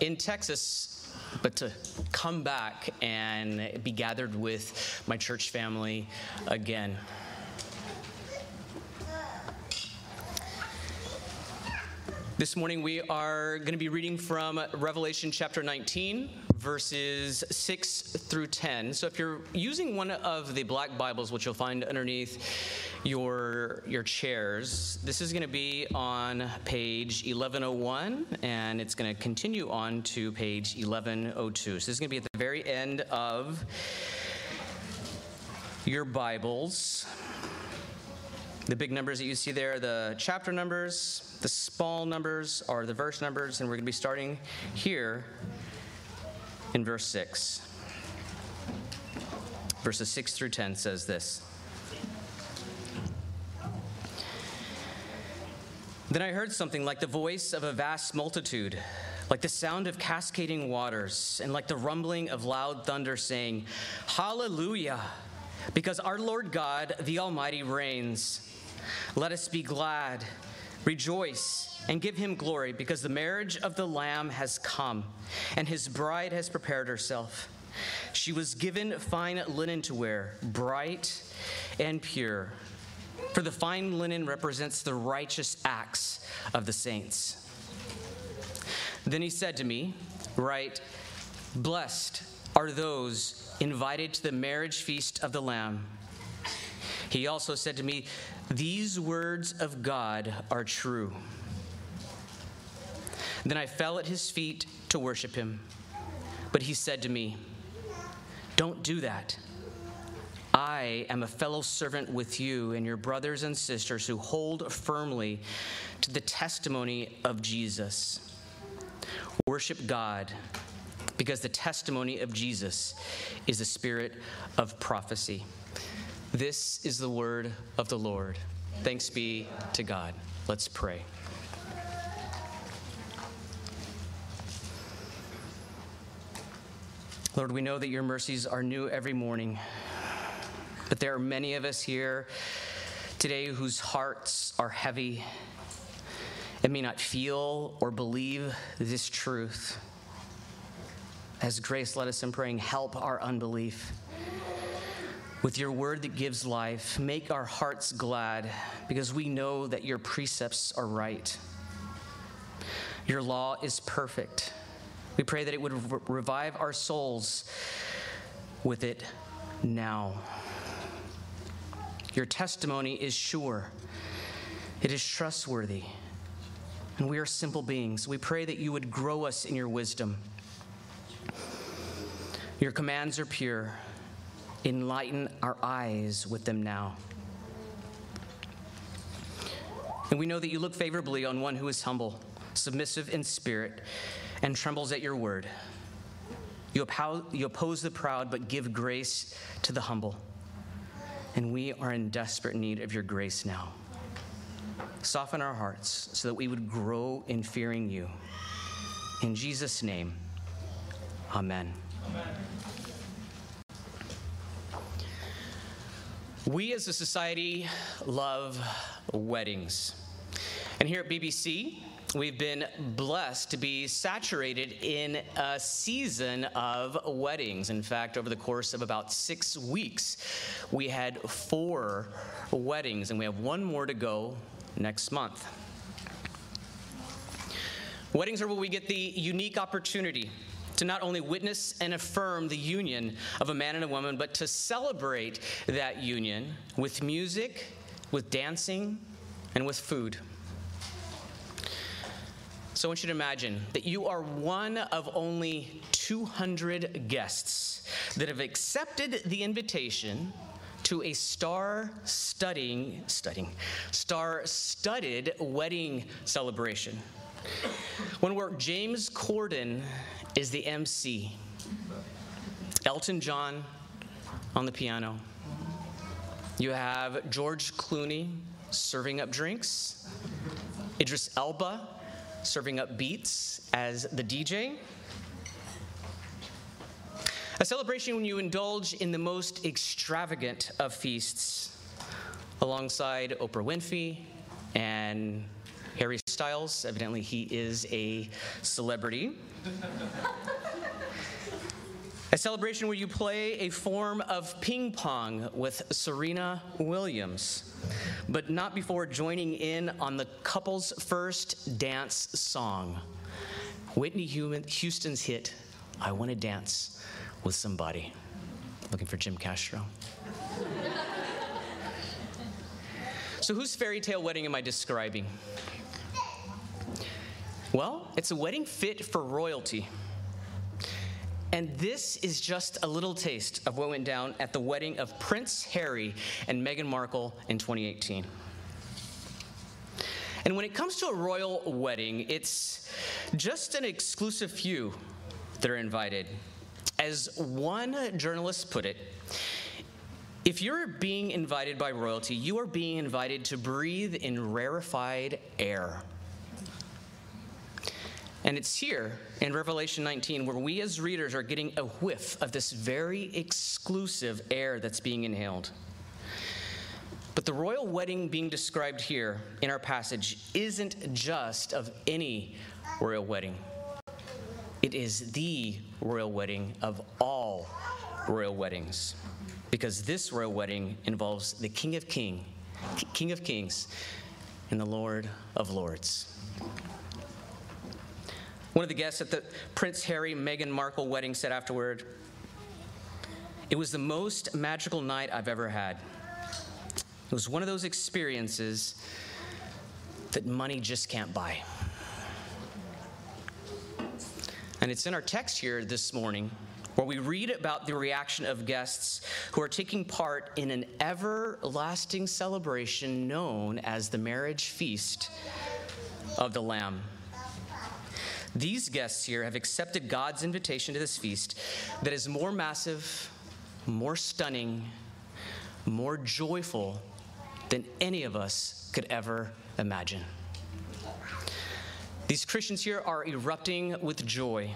in Texas, but to come back and be gathered with my church family again. This morning we are going to be reading from Revelation chapter 19, verses 6 through 10. So if you're using one of the black Bibles, which you'll find underneath your, your chairs, this is going to be on page 1101, and it's going to continue on to page 1102. So this is going to be at the very end of your Bibles. The big numbers that you see there are the chapter numbers, the small numbers are the verse numbers, and we're going to be starting here in verse 6. Verses 6 through 10 says this. Then I heard something like the voice of a vast multitude, like the sound of cascading waters, and like the rumbling of loud thunder, saying, Hallelujah! Because our Lord God, the Almighty, reigns. Let us be glad Rejoice and give him glory, because the marriage of the Lamb has come, and his bride has prepared herself. She was given fine linen to wear, bright and pure. For the fine linen represents the righteous acts of the saints. Then he said to me, Write, blessed are those invited to the marriage feast of the Lamb. He also said to me, these words of God are true. Then I fell at his feet to worship him. But he said to me, Don't do that. I am a fellow servant with you and your brothers and sisters who hold firmly to the testimony of Jesus. Worship God because the testimony of Jesus is the spirit of prophecy. This is the word of the Lord. Thanks be to God. Let's pray. Lord, we know that your mercies are new every morning, but there are many of us here today whose hearts are heavy and may not feel or believe this truth. As grace led us in praying, help our unbelief with your word that gives life. Make our hearts glad because we know that your precepts are right. Your law is perfect. We pray that it would re- revive our souls with it now. Your testimony is sure, it is trustworthy, and we are simple beings. We pray that you would grow us in your wisdom. Your commands are pure. Enlighten our eyes with them now. And we know that you look favorably on one who is humble, submissive in spirit, and trembles at your word. You oppose the proud, but give grace to the humble. And we are in desperate need of your grace now. Soften our hearts so that we would grow in fearing you. In Jesus' name, amen. amen. We as a society love weddings. And here at BBC, we've been blessed to be saturated in a season of weddings. In fact, over the course of about six weeks, we had four weddings, and we have one more to go next month. Weddings are where we get the unique opportunity to not only witness and affirm the union of a man and a woman, but to celebrate that union with music, with dancing, and with food. So I want you to imagine that you are one of only 200 guests that have accepted the invitation to a star studying studying star studded wedding celebration one where James Corden is the MC. Elton John on the piano. You have George Clooney serving up drinks. Idris Elba serving up beats as the DJ. A celebration when you indulge in the most extravagant of feasts alongside Oprah Winfrey and Harry Styles. Evidently, he is a celebrity. a celebration where you play a form of ping pong with Serena Williams, but not before joining in on the couple's first dance song. Whitney Houston's hit, I Want to Dance with Somebody. Looking for Jim Castro. so, whose fairy tale wedding am I describing? Well, it's a wedding fit for royalty. And this is just a little taste of what went down at the wedding of Prince Harry and Meghan Markle in 2018. And when it comes to a royal wedding, it's just an exclusive few that are invited. As one journalist put it, if you're being invited by royalty, you are being invited to breathe in rarefied air. And it's here in Revelation 19 where we as readers are getting a whiff of this very exclusive air that's being inhaled. But the royal wedding being described here in our passage isn't just of any royal wedding. It is the royal wedding of all royal weddings. Because this royal wedding involves the King of King, King of Kings, and the Lord of Lords. One of the guests at the Prince Harry Meghan Markle wedding said afterward, It was the most magical night I've ever had. It was one of those experiences that money just can't buy. And it's in our text here this morning where we read about the reaction of guests who are taking part in an everlasting celebration known as the marriage feast of the Lamb. These guests here have accepted God's invitation to this feast that is more massive, more stunning, more joyful than any of us could ever imagine. These Christians here are erupting with joy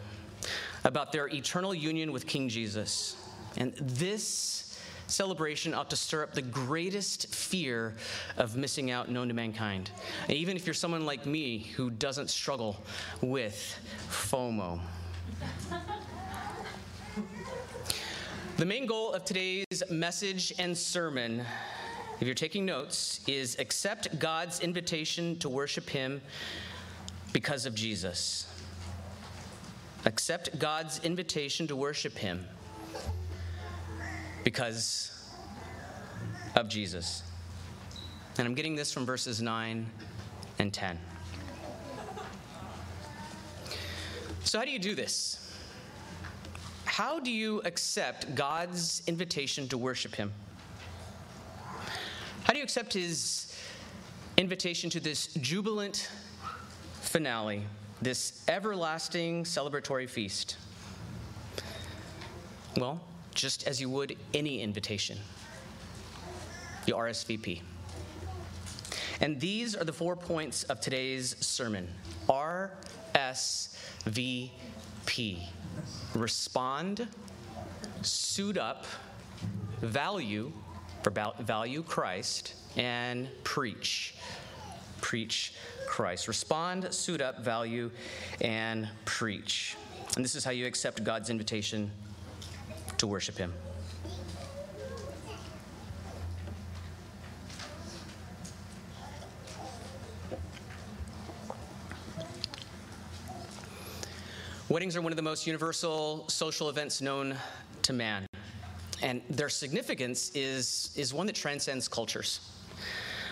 about their eternal union with King Jesus. And this celebration ought to stir up the greatest fear of missing out known to mankind. And even if you're someone like me who doesn't struggle with FOMO. The main goal of today's message and sermon, if you're taking notes, is accept God's invitation to worship Him because of Jesus. Accept God's invitation to worship Him because of Jesus. And I'm getting this from verses 9 and 10. So, how do you do this? How do you accept God's invitation to worship Him? How do you accept His invitation to this jubilant finale, this everlasting celebratory feast? Well, just as you would any invitation. You RSVP. And these are the four points of today's sermon RSVP. Respond, suit up, value, for value Christ, and preach. Preach Christ. Respond, suit up, value, and preach. And this is how you accept God's invitation to worship Him. Weddings are one of the most universal social events known to man. And their significance is, is one that transcends cultures.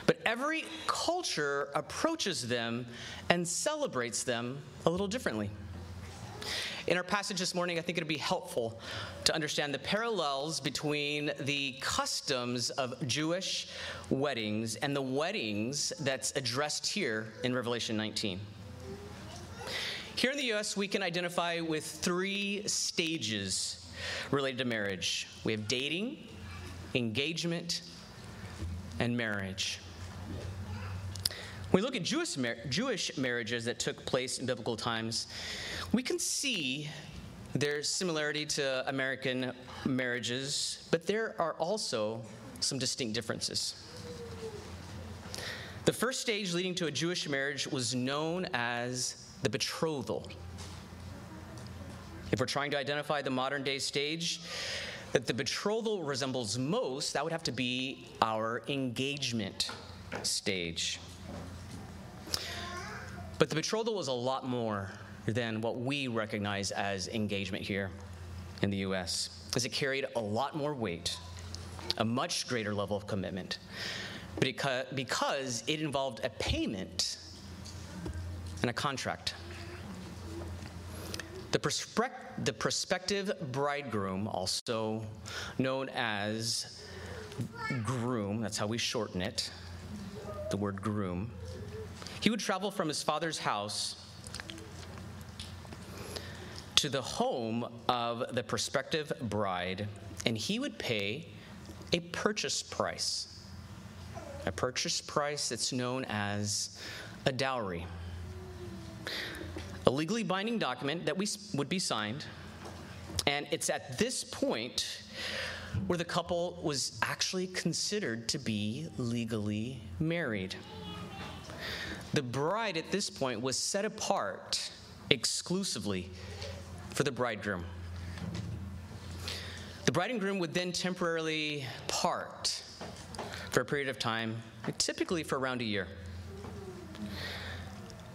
But every culture approaches them and celebrates them a little differently. In our passage this morning, I think it'd be helpful to understand the parallels between the customs of Jewish weddings and the weddings that's addressed here in Revelation 19. Here in the US, we can identify with three stages related to marriage we have dating, engagement, and marriage. We look at Jewish, mar- Jewish marriages that took place in biblical times, we can see there's similarity to American marriages, but there are also some distinct differences. The first stage leading to a Jewish marriage was known as the betrothal. If we're trying to identify the modern day stage that the betrothal resembles most, that would have to be our engagement stage. But the betrothal was a lot more than what we recognize as engagement here in the US, as it carried a lot more weight, a much greater level of commitment, because it involved a payment and a contract. The, prospect, the prospective bridegroom, also known as groom, that's how we shorten it, the word groom, he would travel from his father's house to the home of the prospective bride, and he would pay a purchase price. A purchase price that's known as a dowry a legally binding document that we would be signed. And it's at this point where the couple was actually considered to be legally married. The bride at this point was set apart exclusively for the bridegroom. The bride and groom would then temporarily part for a period of time, typically for around a year.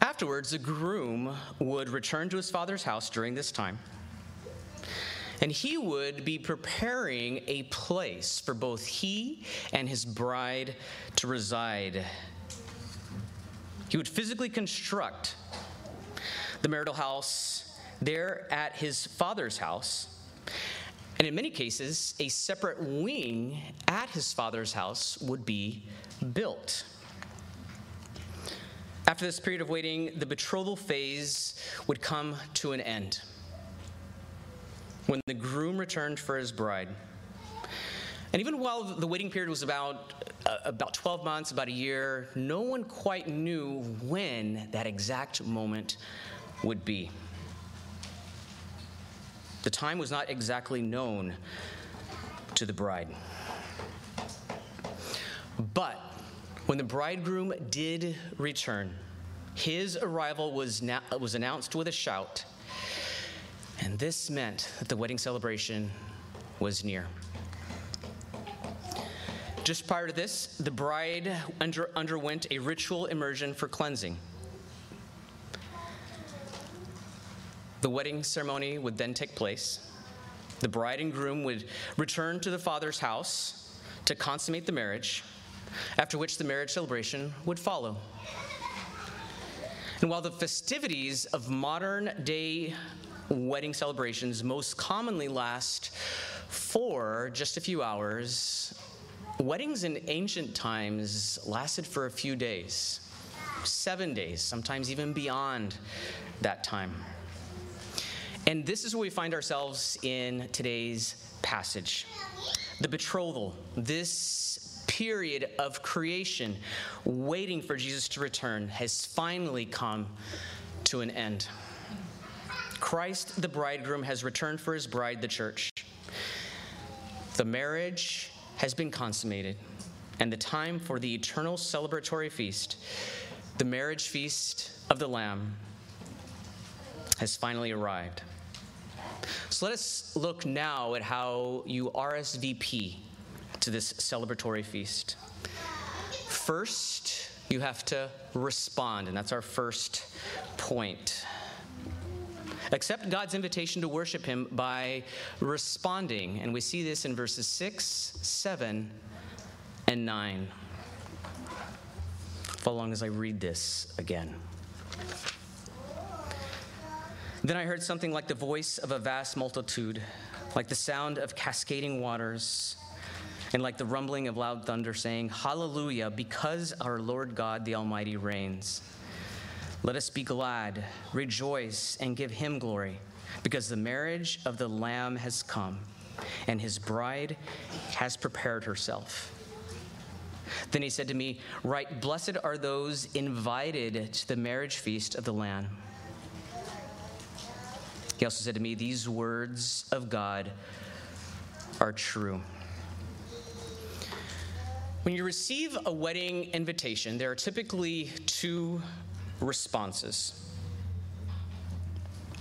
Afterwards, the groom would return to his father's house during this time, and he would be preparing a place for both he and his bride to reside. He would physically construct the marital house there at his father's house. And in many cases, a separate wing at his father's house would be built. After this period of waiting, the betrothal phase would come to an end when the groom returned for his bride. And even while the waiting period was about, uh, about 12 months, about a year, no one quite knew when that exact moment would be. The time was not exactly known to the bride. But when the bridegroom did return, his arrival was, na- was announced with a shout, and this meant that the wedding celebration was near. Just prior to this, the bride under, underwent a ritual immersion for cleansing. The wedding ceremony would then take place. The bride and groom would return to the father's house to consummate the marriage after which the marriage celebration would follow. And while the festivities of modern day wedding celebrations most commonly last for just a few hours, weddings in ancient times lasted for a few days, seven days, sometimes even beyond that time. And this is where we find ourselves in today's passage the betrothal. This period of creation, waiting for Jesus to return, has finally come to an end. Christ, the bridegroom, has returned for his bride, the church. The marriage has been consummated, and the time for the eternal celebratory feast, the marriage feast of the Lamb, has finally arrived. So let us look now at how you RSVP to this celebratory feast. First, you have to respond, and that's our first point. Accept God's invitation to worship Him by responding, and we see this in verses 6, 7, and 9. Follow along as I read this again. Then I heard something like the voice of a vast multitude, like the sound of cascading waters and like the rumbling of loud thunder, saying, Hallelujah, because our Lord God the Almighty reigns. Let us be glad, rejoice, and give him glory, because the marriage of the Lamb has come, and his bride has prepared herself. Then he said to me, Write, blessed are those invited to the marriage feast of the Lamb. He also said to me, These words of God are true. When you receive a wedding invitation, there are typically two responses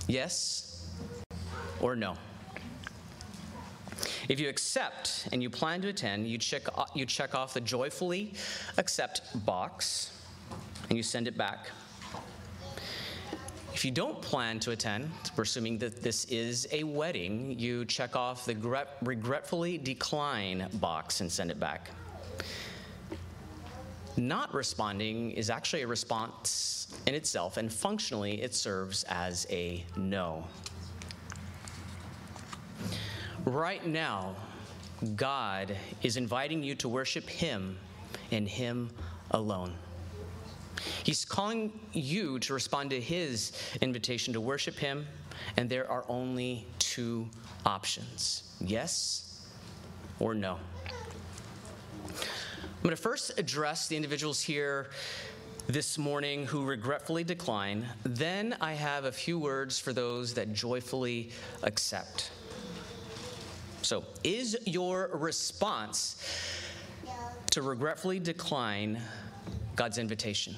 yes or no. If you accept and you plan to attend, you check, you check off the joyfully accept box and you send it back. If you don't plan to attend, we're assuming that this is a wedding, you check off the regretfully decline box and send it back. Not responding is actually a response in itself, and functionally, it serves as a no. Right now, God is inviting you to worship Him and Him alone. He's calling you to respond to His invitation to worship Him, and there are only two options yes or no. I'm going to first address the individuals here this morning who regretfully decline. Then I have a few words for those that joyfully accept. So, is your response to regretfully decline God's invitation?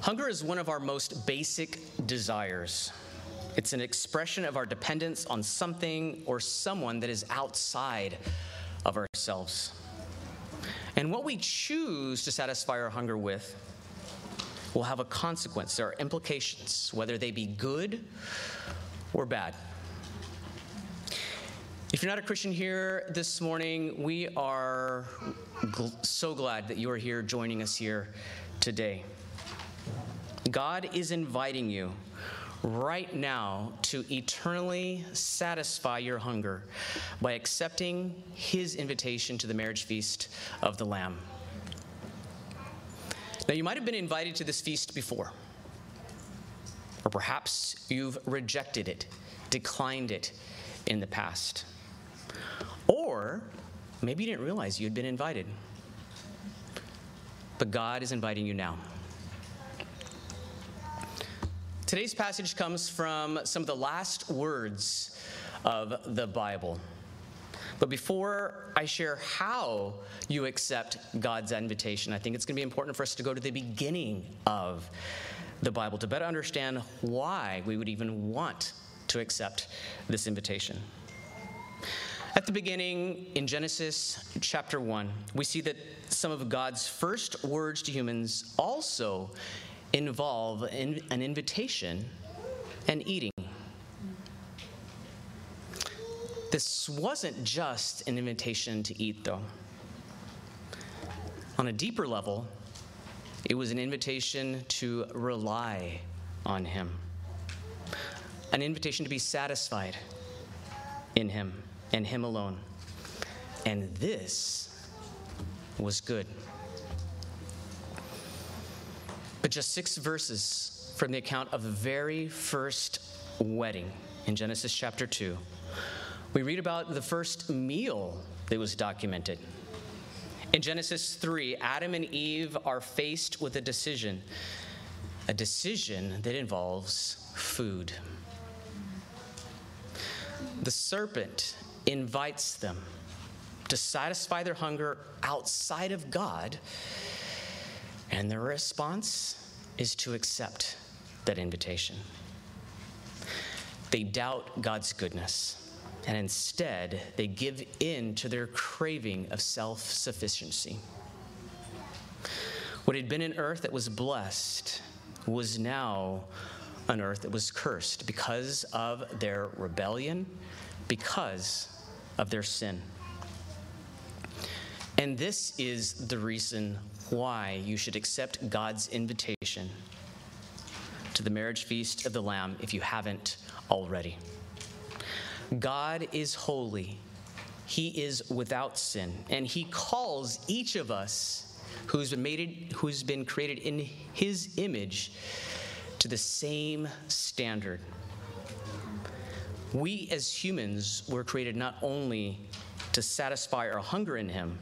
Hunger is one of our most basic desires. It's an expression of our dependence on something or someone that is outside of ourselves. And what we choose to satisfy our hunger with will have a consequence. There are implications, whether they be good or bad. If you're not a Christian here this morning, we are gl- so glad that you are here joining us here today. God is inviting you right now to eternally satisfy your hunger by accepting his invitation to the marriage feast of the Lamb. Now, you might have been invited to this feast before, or perhaps you've rejected it, declined it in the past. Or maybe you didn't realize you had been invited. But God is inviting you now. Today's passage comes from some of the last words of the Bible. But before I share how you accept God's invitation, I think it's going to be important for us to go to the beginning of the Bible to better understand why we would even want to accept this invitation. At the beginning, in Genesis chapter 1, we see that some of God's first words to humans also involve an invitation and eating. This wasn't just an invitation to eat, though. On a deeper level, it was an invitation to rely on Him, an invitation to be satisfied in Him and Him alone. And this was good. But just six verses from the account of the very first wedding in Genesis chapter 2, we read about the first meal that was documented. In Genesis 3, Adam and Eve are faced with a decision, a decision that involves food. The serpent invites them to satisfy their hunger outside of God, and their response is to accept that invitation. They doubt God's goodness, and instead they give in to their craving of self sufficiency. What had been an earth that was blessed was now an earth that was cursed because of their rebellion, because of their sin. And this is the reason why you should accept God's invitation to the marriage feast of the Lamb if you haven't already. God is holy, He is without sin, and He calls each of us who's been, made, who's been created in His image to the same standard. We as humans were created not only to satisfy our hunger in Him,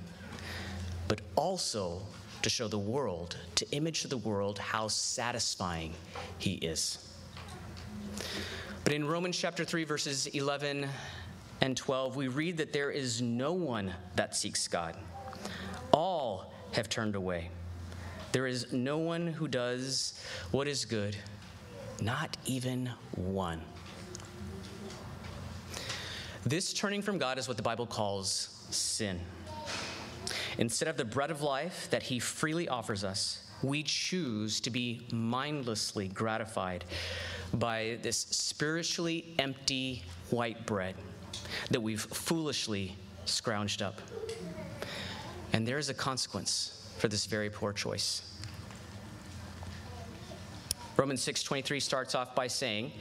but also to show the world, to image the world how satisfying He is. But in Romans chapter 3, verses 11 and 12, we read that there is no one that seeks God. All have turned away. There is no one who does what is good, not even one. This turning from God is what the Bible calls sin. Instead of the bread of life that He freely offers us, we choose to be mindlessly gratified by this spiritually empty white bread that we've foolishly scrounged up. And there is a consequence for this very poor choice. Romans 6:23 starts off by saying,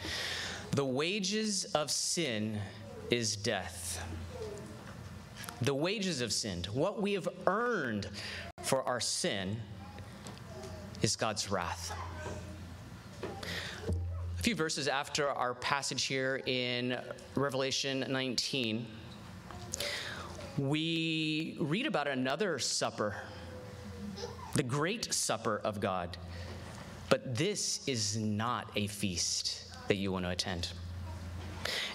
"The wages of sin is death." The wages of sin, what we have earned for our sin, is God's wrath. A few verses after our passage here in Revelation 19, we read about another supper, the great supper of God. But this is not a feast that you want to attend.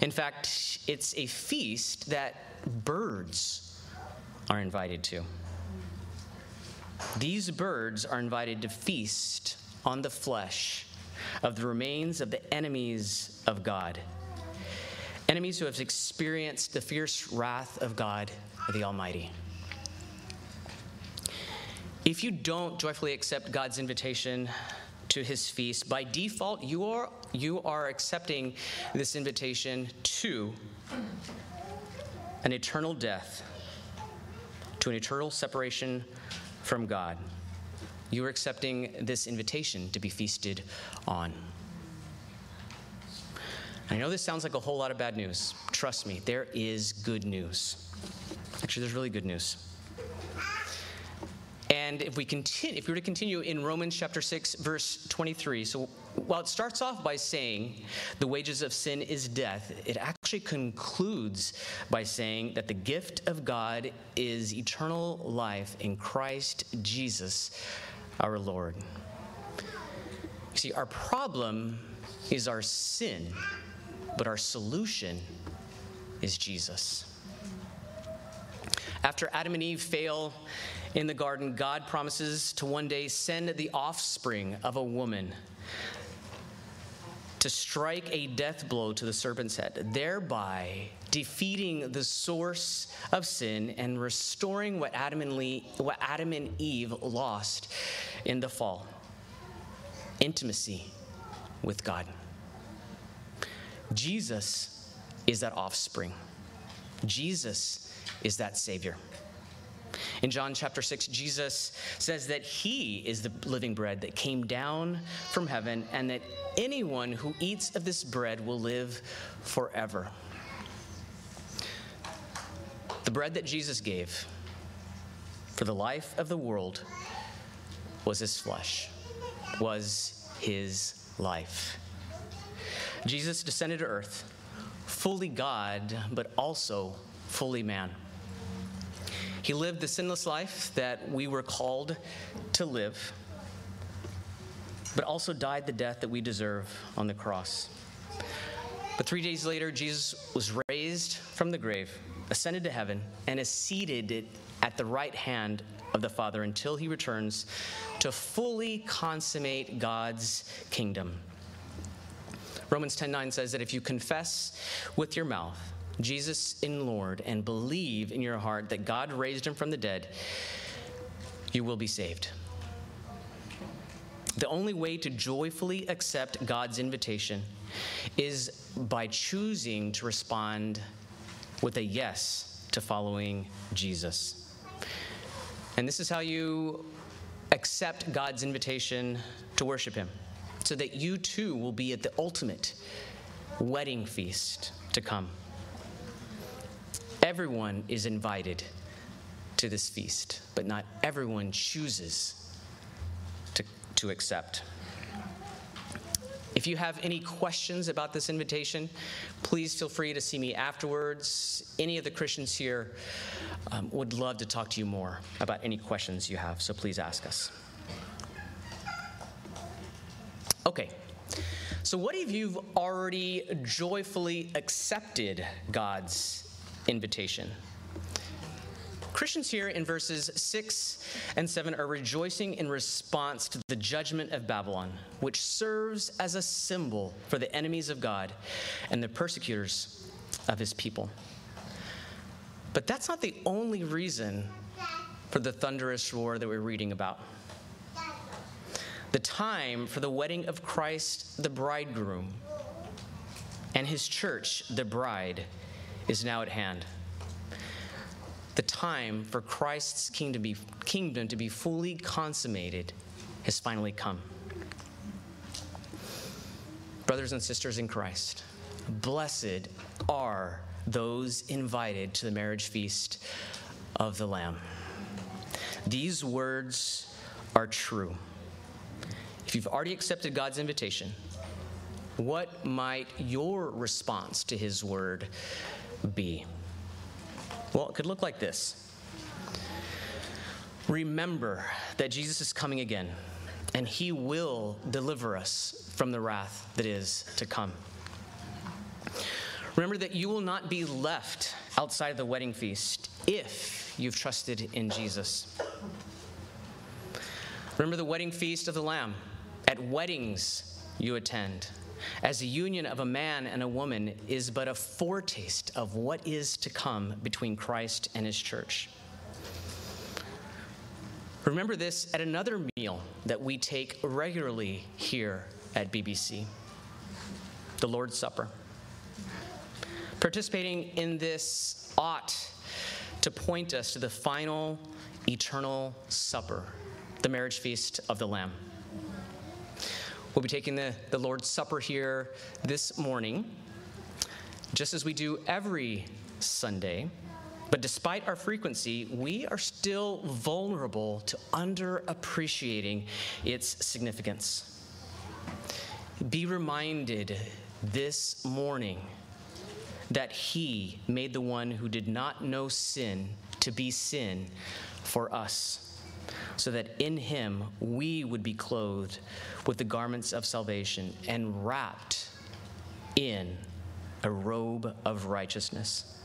In fact, it's a feast that birds are invited to. These birds are invited to feast on the flesh of the remains of the enemies of God. Enemies who have experienced the fierce wrath of God, the Almighty. If you don't joyfully accept God's invitation to his feast, by default, you are, you are accepting this invitation to an eternal death, to an eternal separation from God. You are accepting this invitation to be feasted on. I know this sounds like a whole lot of bad news. Trust me, there is good news. Actually, there's really good news. And if we continue, if we were to continue in Romans chapter 6, verse 23, so while it starts off by saying the wages of sin is death, it actually concludes by saying that the gift of God is eternal life in Christ Jesus our Lord. See, our problem is our sin, but our solution is Jesus. After Adam and Eve fail in the garden, God promises to one day send the offspring of a woman to strike a death blow to the serpent's head, thereby defeating the source of sin and restoring what Adam and, Lee, what Adam and Eve lost in the fall intimacy with God. Jesus is that offspring, Jesus is that Savior. In John chapter 6, Jesus says that he is the living bread that came down from heaven, and that anyone who eats of this bread will live forever. The bread that Jesus gave for the life of the world was his flesh, was his life. Jesus descended to earth, fully God, but also fully man. He lived the sinless life that we were called to live, but also died the death that we deserve on the cross. But three days later, Jesus was raised from the grave ascended to heaven, and is seated at the right hand of the Father until he returns to fully consummate God's kingdom. Romans 10:9 says that if you confess with your mouth Jesus in Lord and believe in your heart that God raised him from the dead, you will be saved. The only way to joyfully accept God's invitation is by choosing to respond with a yes to following Jesus. And this is how you accept God's invitation to worship Him, so that you too will be at the ultimate wedding feast to come. Everyone is invited to this feast, but not everyone chooses to, to accept. If you have any questions about this invitation, please feel free to see me afterwards. Any of the Christians here um, would love to talk to you more about any questions you have, so please ask us. Okay, so what if you've already joyfully accepted God's invitation. Christians here in verses 6 and 7 are rejoicing in response to the judgment of Babylon, which serves as a symbol for the enemies of God and the persecutors of his people. But that's not the only reason for the thunderous roar that we're reading about. The time for the wedding of Christ, the bridegroom, and his church, the bride, is now at hand. The time for Christ's kingdom to be, kingdom to be fully consummated has finally come. Brothers and sisters in Christ, blessed are those invited to the marriage feast of the Lamb. These words are true. If you've already accepted God's invitation, what might your response to his word be? Well, it could look like this Remember that Jesus is coming again, and he will deliver us from the wrath that is to come. Remember that you will not be left outside of the wedding feast if you've trusted in Jesus. Remember the wedding feast of the Lamb. At weddings, you attend as the union of a man and a woman is but a foretaste of what is to come between Christ and his church. Remember this at another meal that we take regularly here at BBC the Lord's Supper. Participating in this ought to point us to the final eternal supper, the marriage feast of the Lamb. We'll be taking the, the Lord's Supper here this morning, just as we do every Sunday. But despite our frequency, we are still vulnerable to underappreciating its significance. Be reminded this morning that He made the one who did not know sin to be sin for us so that in him we would be clothed with the garments of salvation and wrapped in a robe of righteousness,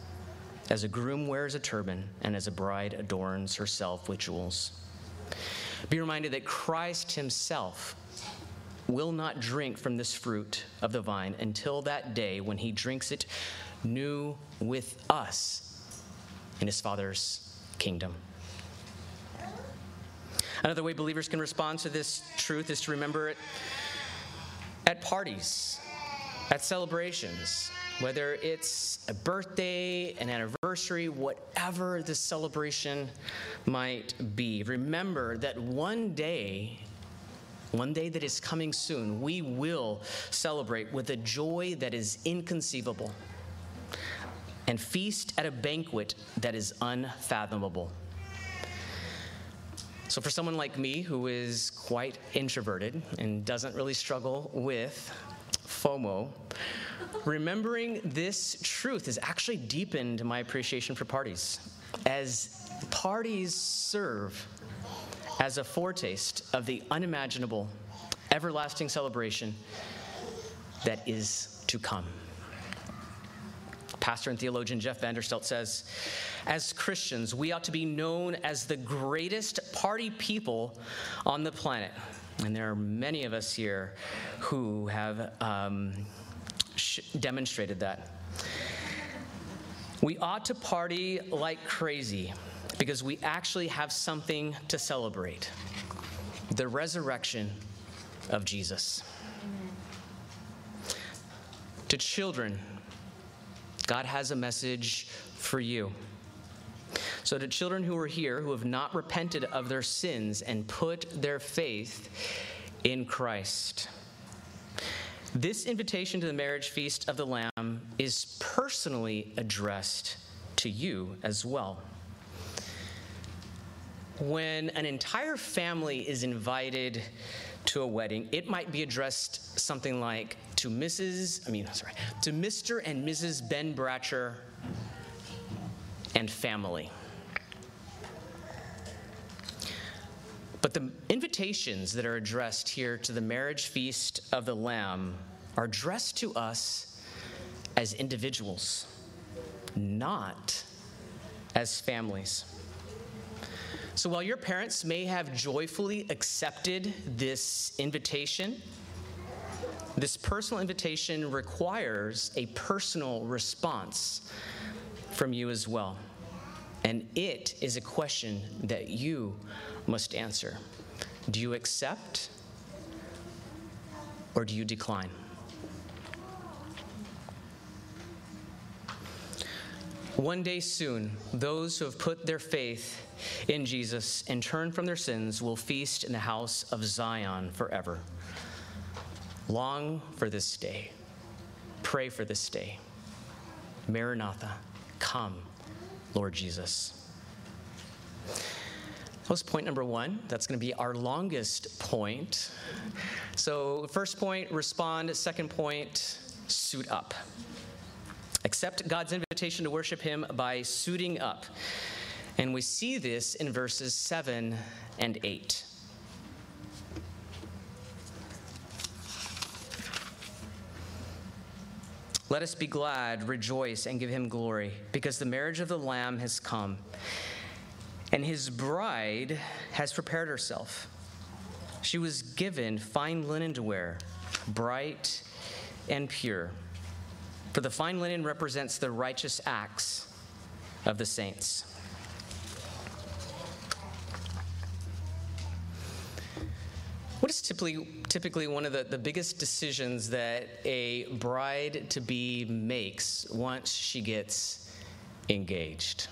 as a groom wears a turban and as a bride adorns herself with jewels. Be reminded that Christ himself will not drink from this fruit of the vine until that day when he drinks it new with us in his Father's kingdom. Another way believers can respond to this truth is to remember it at parties, at celebrations, whether it's a birthday, an anniversary, whatever the celebration might be. Remember that one day, one day that is coming soon, we will celebrate with a joy that is inconceivable and feast at a banquet that is unfathomable. So, for someone like me who is quite introverted and doesn't really struggle with FOMO, remembering this truth has actually deepened my appreciation for parties, as parties serve as a foretaste of the unimaginable, everlasting celebration that is to come. Pastor and theologian Jeff Vanderstelt says, as Christians, we ought to be known as the greatest party people on the planet. And there are many of us here who have um, sh- demonstrated that. We ought to party like crazy because we actually have something to celebrate the resurrection of Jesus. To children, God has a message for you. So, to children who are here who have not repented of their sins and put their faith in Christ, this invitation to the marriage feast of the Lamb is personally addressed to you as well. When an entire family is invited to a wedding, it might be addressed something like to Mrs. I mean, sorry, to Mr. and Mrs. Ben Bratcher and family. But the invitations that are addressed here to the marriage feast of the Lamb are addressed to us as individuals, not as families. So while your parents may have joyfully accepted this invitation, this personal invitation requires a personal response from you as well. And it is a question that you must answer. Do you accept or do you decline? One day soon, those who have put their faith in Jesus and turned from their sins will feast in the house of Zion forever. Long for this day. Pray for this day. Maranatha, come, Lord Jesus. That was point number one. That's going to be our longest point. So, first point, respond. Second point, suit up. Accept God's invitation to worship Him by suiting up. And we see this in verses 7 and 8. Let us be glad, rejoice, and give him glory, because the marriage of the Lamb has come, and his bride has prepared herself. She was given fine linen to wear, bright and pure. For the fine linen represents the righteous acts of the saints. What is typically, typically one of the, the biggest decisions that a bride to be makes once she gets engaged?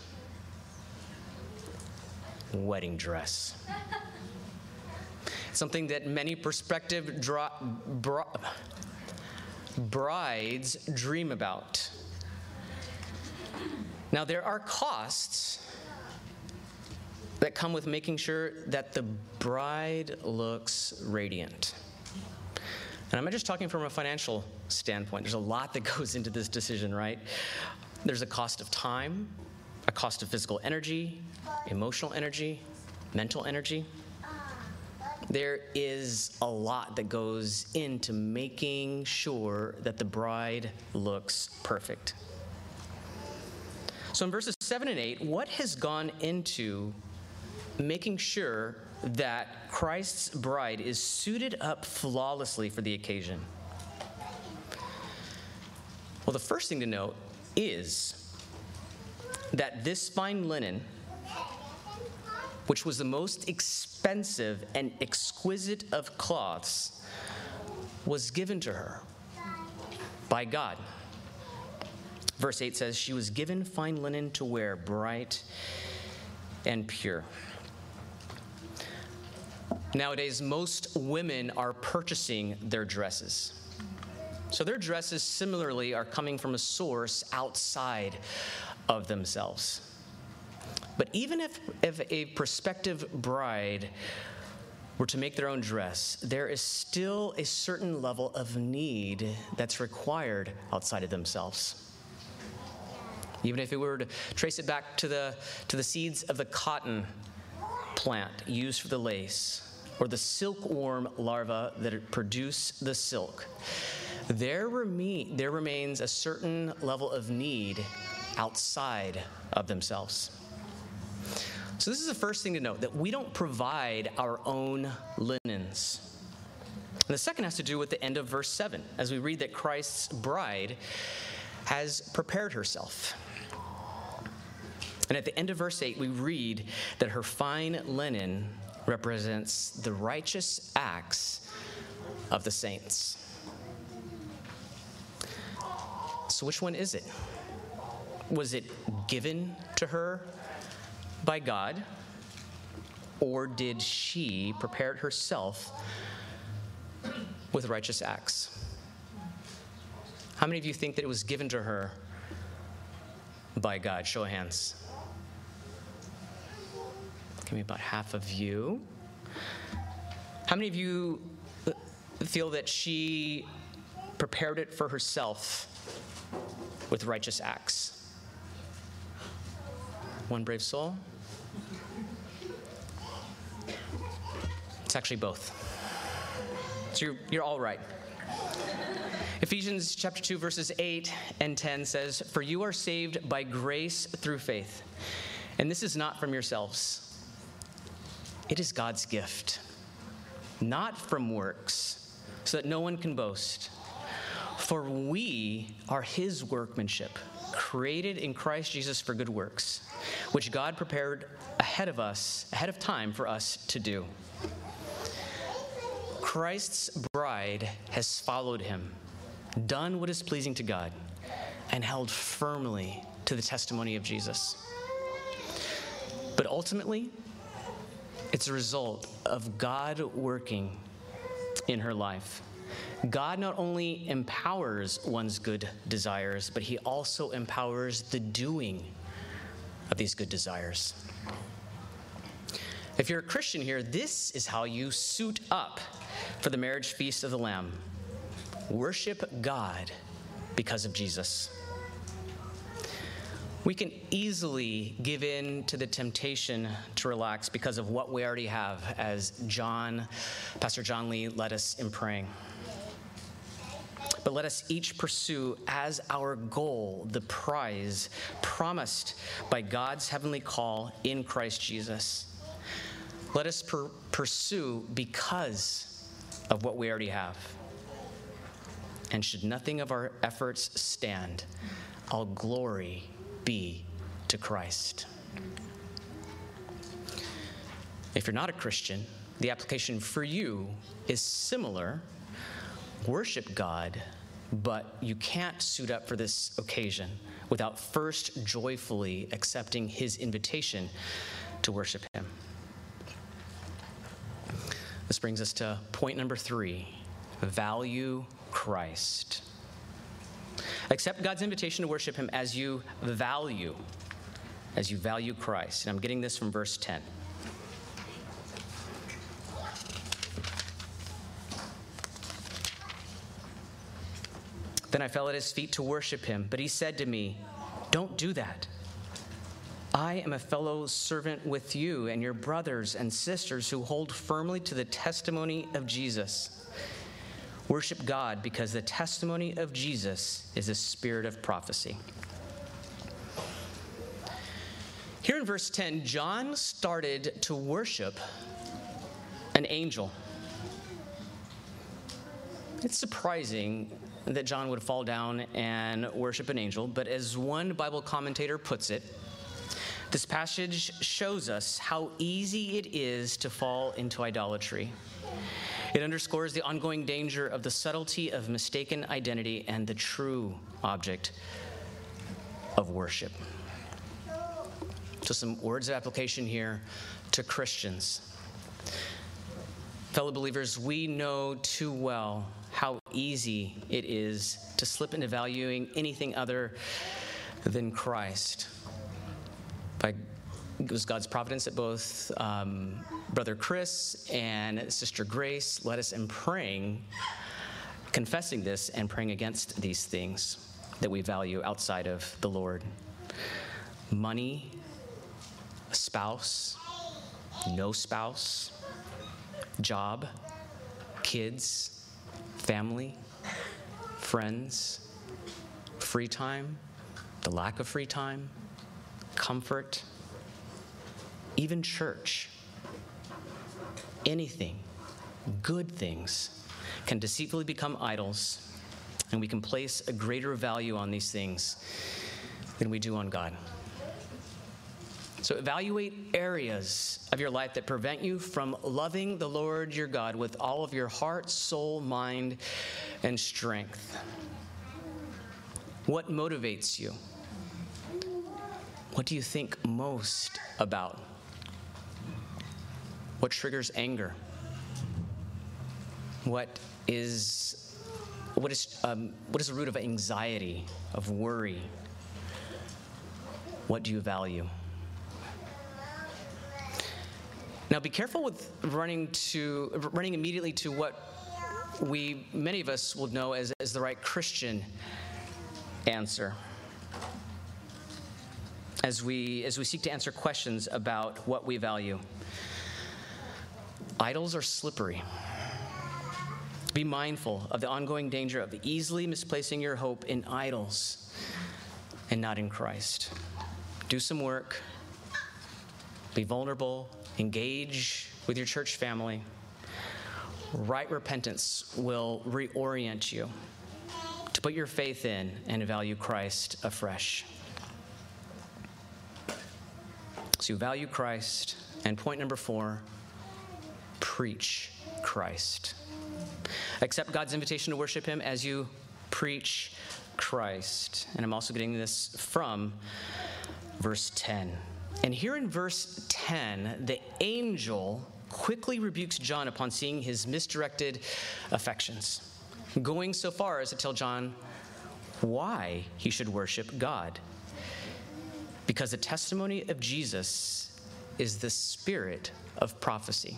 Wedding dress. Something that many prospective bro- brides dream about. Now, there are costs that come with making sure that the bride looks radiant. And I'm just talking from a financial standpoint, there's a lot that goes into this decision, right? There's a cost of time, a cost of physical energy, emotional energy, mental energy. There is a lot that goes into making sure that the bride looks perfect. So in verses 7 and 8, what has gone into making sure that Christ's bride is suited up flawlessly for the occasion? Well, the first thing to note is that this fine linen, which was the most expensive and exquisite of cloths, was given to her by God. Verse 8 says, She was given fine linen to wear, bright and pure. Nowadays, most women are purchasing their dresses. So their dresses similarly are coming from a source outside of themselves. But even if, if a prospective bride were to make their own dress, there is still a certain level of need that's required outside of themselves. Even if we were to trace it back to the, to the seeds of the cotton plant used for the lace, or the silkworm larvae that produce the silk, there, reme- there remains a certain level of need outside of themselves. So, this is the first thing to note that we don't provide our own linens. And the second has to do with the end of verse 7, as we read that Christ's bride has prepared herself. And at the end of verse 8, we read that her fine linen represents the righteous acts of the saints. So, which one is it? Was it given to her by God, or did she prepare it herself with righteous acts? How many of you think that it was given to her by God? Show of hands. Give me about half of you. How many of you uh, feel that she prepared it for herself with righteous acts? One brave soul? It's actually both. So you're, you're all right. Ephesians chapter 2 verses 8 and 10 says, "For you are saved by grace through faith, and this is not from yourselves. It is God's gift, not from works, so that no one can boast. For we are his workmanship, created in Christ Jesus for good works, which God prepared ahead of us, ahead of time for us to do." Christ's bride has followed him, done what is pleasing to God, and held firmly to the testimony of Jesus. But ultimately, it's a result of God working in her life. God not only empowers one's good desires, but he also empowers the doing of these good desires. If you're a Christian here, this is how you suit up for the marriage feast of the Lamb. Worship God because of Jesus. We can easily give in to the temptation to relax because of what we already have, as John, Pastor John Lee led us in praying. But let us each pursue as our goal the prize promised by God's heavenly call in Christ Jesus. Let us per- pursue because of what we already have. And should nothing of our efforts stand, all glory be to Christ. If you're not a Christian, the application for you is similar. Worship God, but you can't suit up for this occasion without first joyfully accepting his invitation to worship him. This brings us to point number three value Christ. Accept God's invitation to worship Him as you value, as you value Christ. And I'm getting this from verse 10. Then I fell at his feet to worship him, but he said to me, Don't do that. I am a fellow servant with you and your brothers and sisters who hold firmly to the testimony of Jesus. Worship God because the testimony of Jesus is a spirit of prophecy. Here in verse 10, John started to worship an angel. It's surprising that John would fall down and worship an angel, but as one Bible commentator puts it, this passage shows us how easy it is to fall into idolatry. It underscores the ongoing danger of the subtlety of mistaken identity and the true object of worship. So, some words of application here to Christians. Fellow believers, we know too well how easy it is to slip into valuing anything other than Christ by it was God's providence that both um, Brother Chris and Sister Grace. Led us in praying, confessing this and praying against these things that we value outside of the Lord. Money, spouse, no spouse, job, kids, family, friends, free time, the lack of free time comfort, even church, anything, good things, can deceitfully become idols, and we can place a greater value on these things than we do on God. So, evaluate areas of your life that prevent you from loving the Lord your God with all of your heart, soul, mind, and strength. What motivates you? What do you think most about? What triggers anger? What is what is um, what is the root of anxiety, of worry? What do you value? Now, be careful with running to running immediately to what we many of us will know as, as the right Christian answer as we, as we seek to answer questions about what we value. Idols are slippery Be mindful of the ongoing danger of easily misplacing your hope in idols and not in Christ. Do some work, be vulnerable, engage with your church family. Right repentance will reorient you to put your faith in and value Christ afresh. So you value Christ. And point number four preach Christ. Accept God's invitation to worship Him as you preach Christ. And I'm also getting this from verse 10. And here in verse 10, the angel quickly rebukes John upon seeing his misdirected affections, going so far as to tell John why he should worship God. Because the testimony of Jesus is the spirit of prophecy.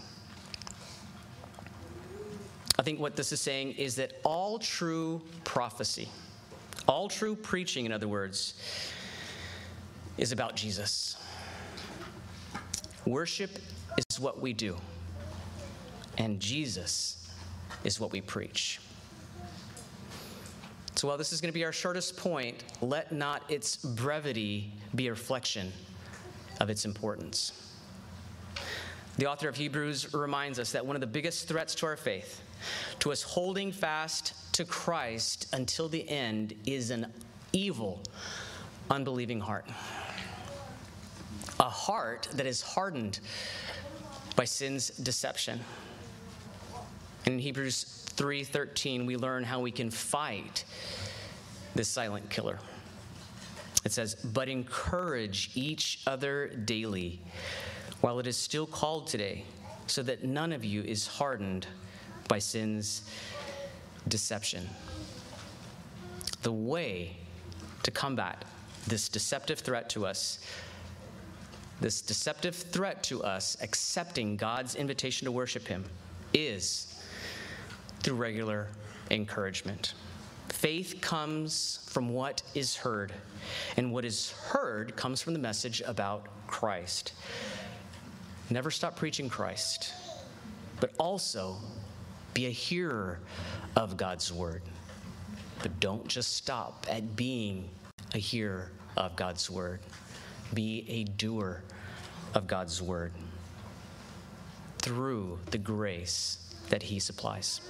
I think what this is saying is that all true prophecy, all true preaching, in other words, is about Jesus. Worship is what we do, and Jesus is what we preach. So while this is going to be our shortest point, let not its brevity be a reflection of its importance. The author of Hebrews reminds us that one of the biggest threats to our faith to us holding fast to Christ until the end is an evil, unbelieving heart. A heart that is hardened by sin's deception. In Hebrews 3:13 we learn how we can fight this silent killer. It says, "But encourage each other daily while it is still called today, so that none of you is hardened by sin's deception. The way to combat this deceptive threat to us, this deceptive threat to us accepting God's invitation to worship Him, is through regular encouragement. Faith comes from what is heard, and what is heard comes from the message about Christ. Never stop preaching Christ, but also be a hearer of God's word. But don't just stop at being a hearer of God's word. Be a doer of God's word through the grace that He supplies.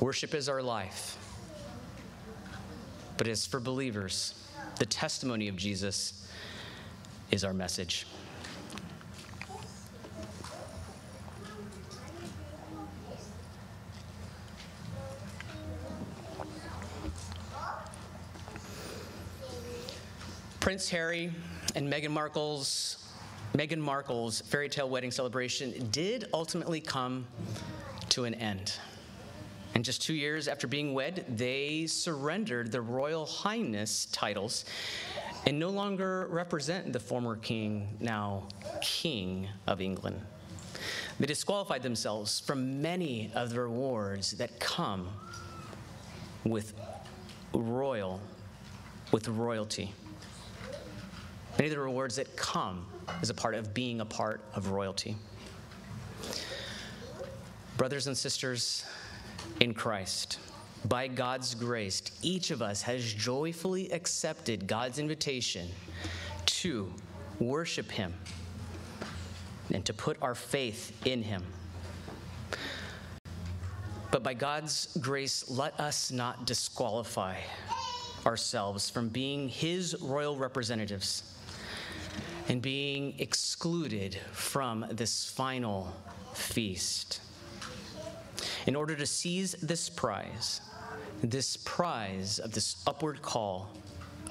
Worship is our life. But as for believers, the testimony of Jesus is our message. Prince Harry and Meghan Markle's Meghan Markle's fairy tale wedding celebration did ultimately come to an end. And just two years after being wed, they surrendered the Royal Highness titles and no longer represent the former king, now King of England. They disqualified themselves from many of the rewards that come with royal, with royalty. Many of the rewards that come as a part of being a part of royalty. Brothers and sisters in Christ, by God's grace, each of us has joyfully accepted God's invitation to worship Him and to put our faith in Him. But by God's grace, let us not disqualify ourselves from being His royal representatives and being excluded from this final feast. In order to seize this prize, this prize of this upward call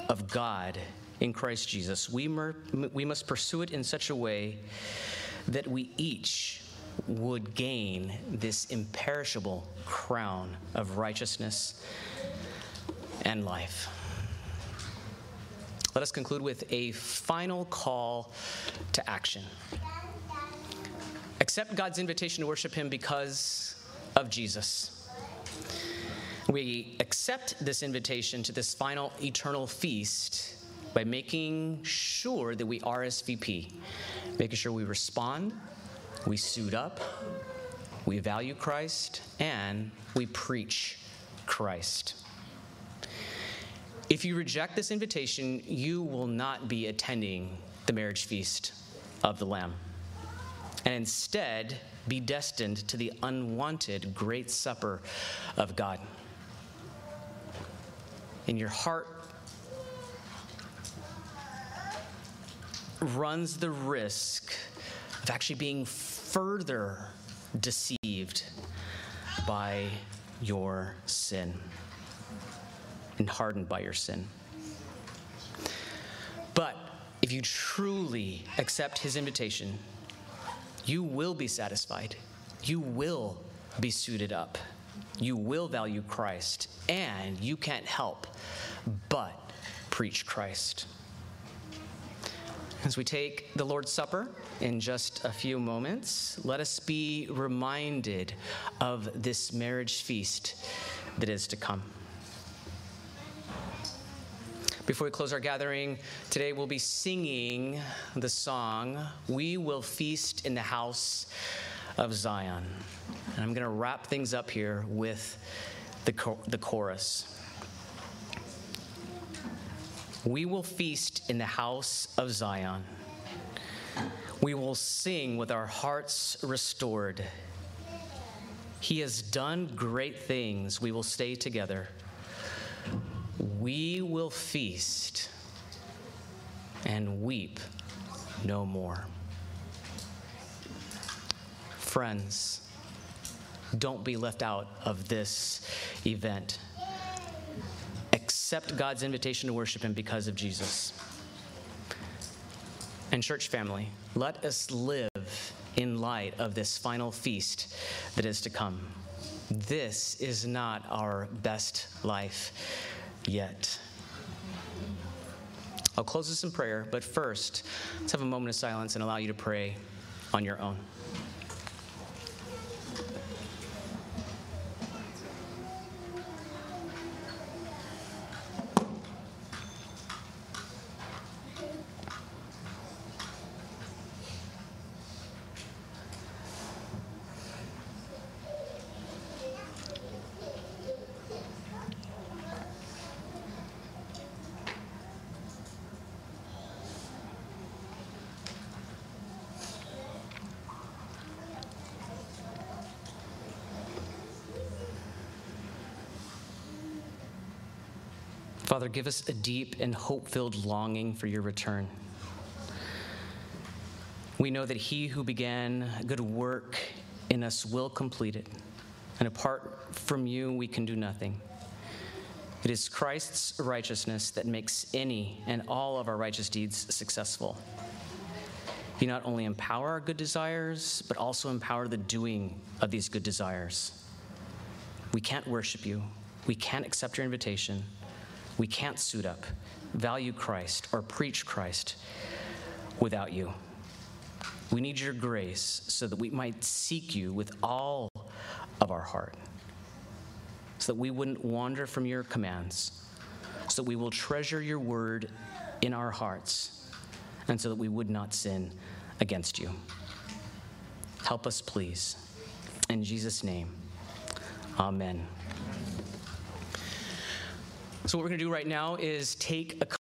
of God in Christ Jesus, we, mer- we must pursue it in such a way that we each would gain this imperishable crown of righteousness and life. Let us conclude with a final call to action. Accept God's invitation to worship Him because of Jesus. We accept this invitation to this final eternal feast by making sure that we RSVP, making sure we respond, we suit up, we value Christ, and we preach Christ. If you reject this invitation, you will not be attending the marriage feast of the Lamb, and instead be destined to the unwanted great supper of God. In your heart runs the risk of actually being further deceived by your sin and hardened by your sin. But if you truly accept his invitation, you will be satisfied. You will be suited up. You will value Christ, and you can't help but preach Christ. As we take the Lord's Supper in just a few moments, let us be reminded of this marriage feast that is to come. Before we close our gathering, today we'll be singing the song, We Will Feast in the House of Zion. And I'm going to wrap things up here with the, the chorus. We will feast in the house of Zion. We will sing with our hearts restored. He has done great things. We will stay together. We will feast and weep no more. Friends, don't be left out of this event accept God's invitation to worship Him because of Jesus. And, church family, let us live in light of this final feast that is to come. This is not our best life yet. I'll close this in prayer, but first, let's have a moment of silence and allow you to pray on your own. Father, give us a deep and hope filled longing for your return. We know that he who began good work in us will complete it, and apart from you, we can do nothing. It is Christ's righteousness that makes any and all of our righteous deeds successful. You not only empower our good desires, but also empower the doing of these good desires. We can't worship you, we can't accept your invitation we can't suit up, value Christ, or preach Christ without you. We need your grace so that we might seek you with all of our heart, so that we wouldn't wander from your commands, so that we will treasure your word in our hearts, and so that we would not sin against you. Help us, please. In Jesus' name, amen. So, what we're going to do right now is take a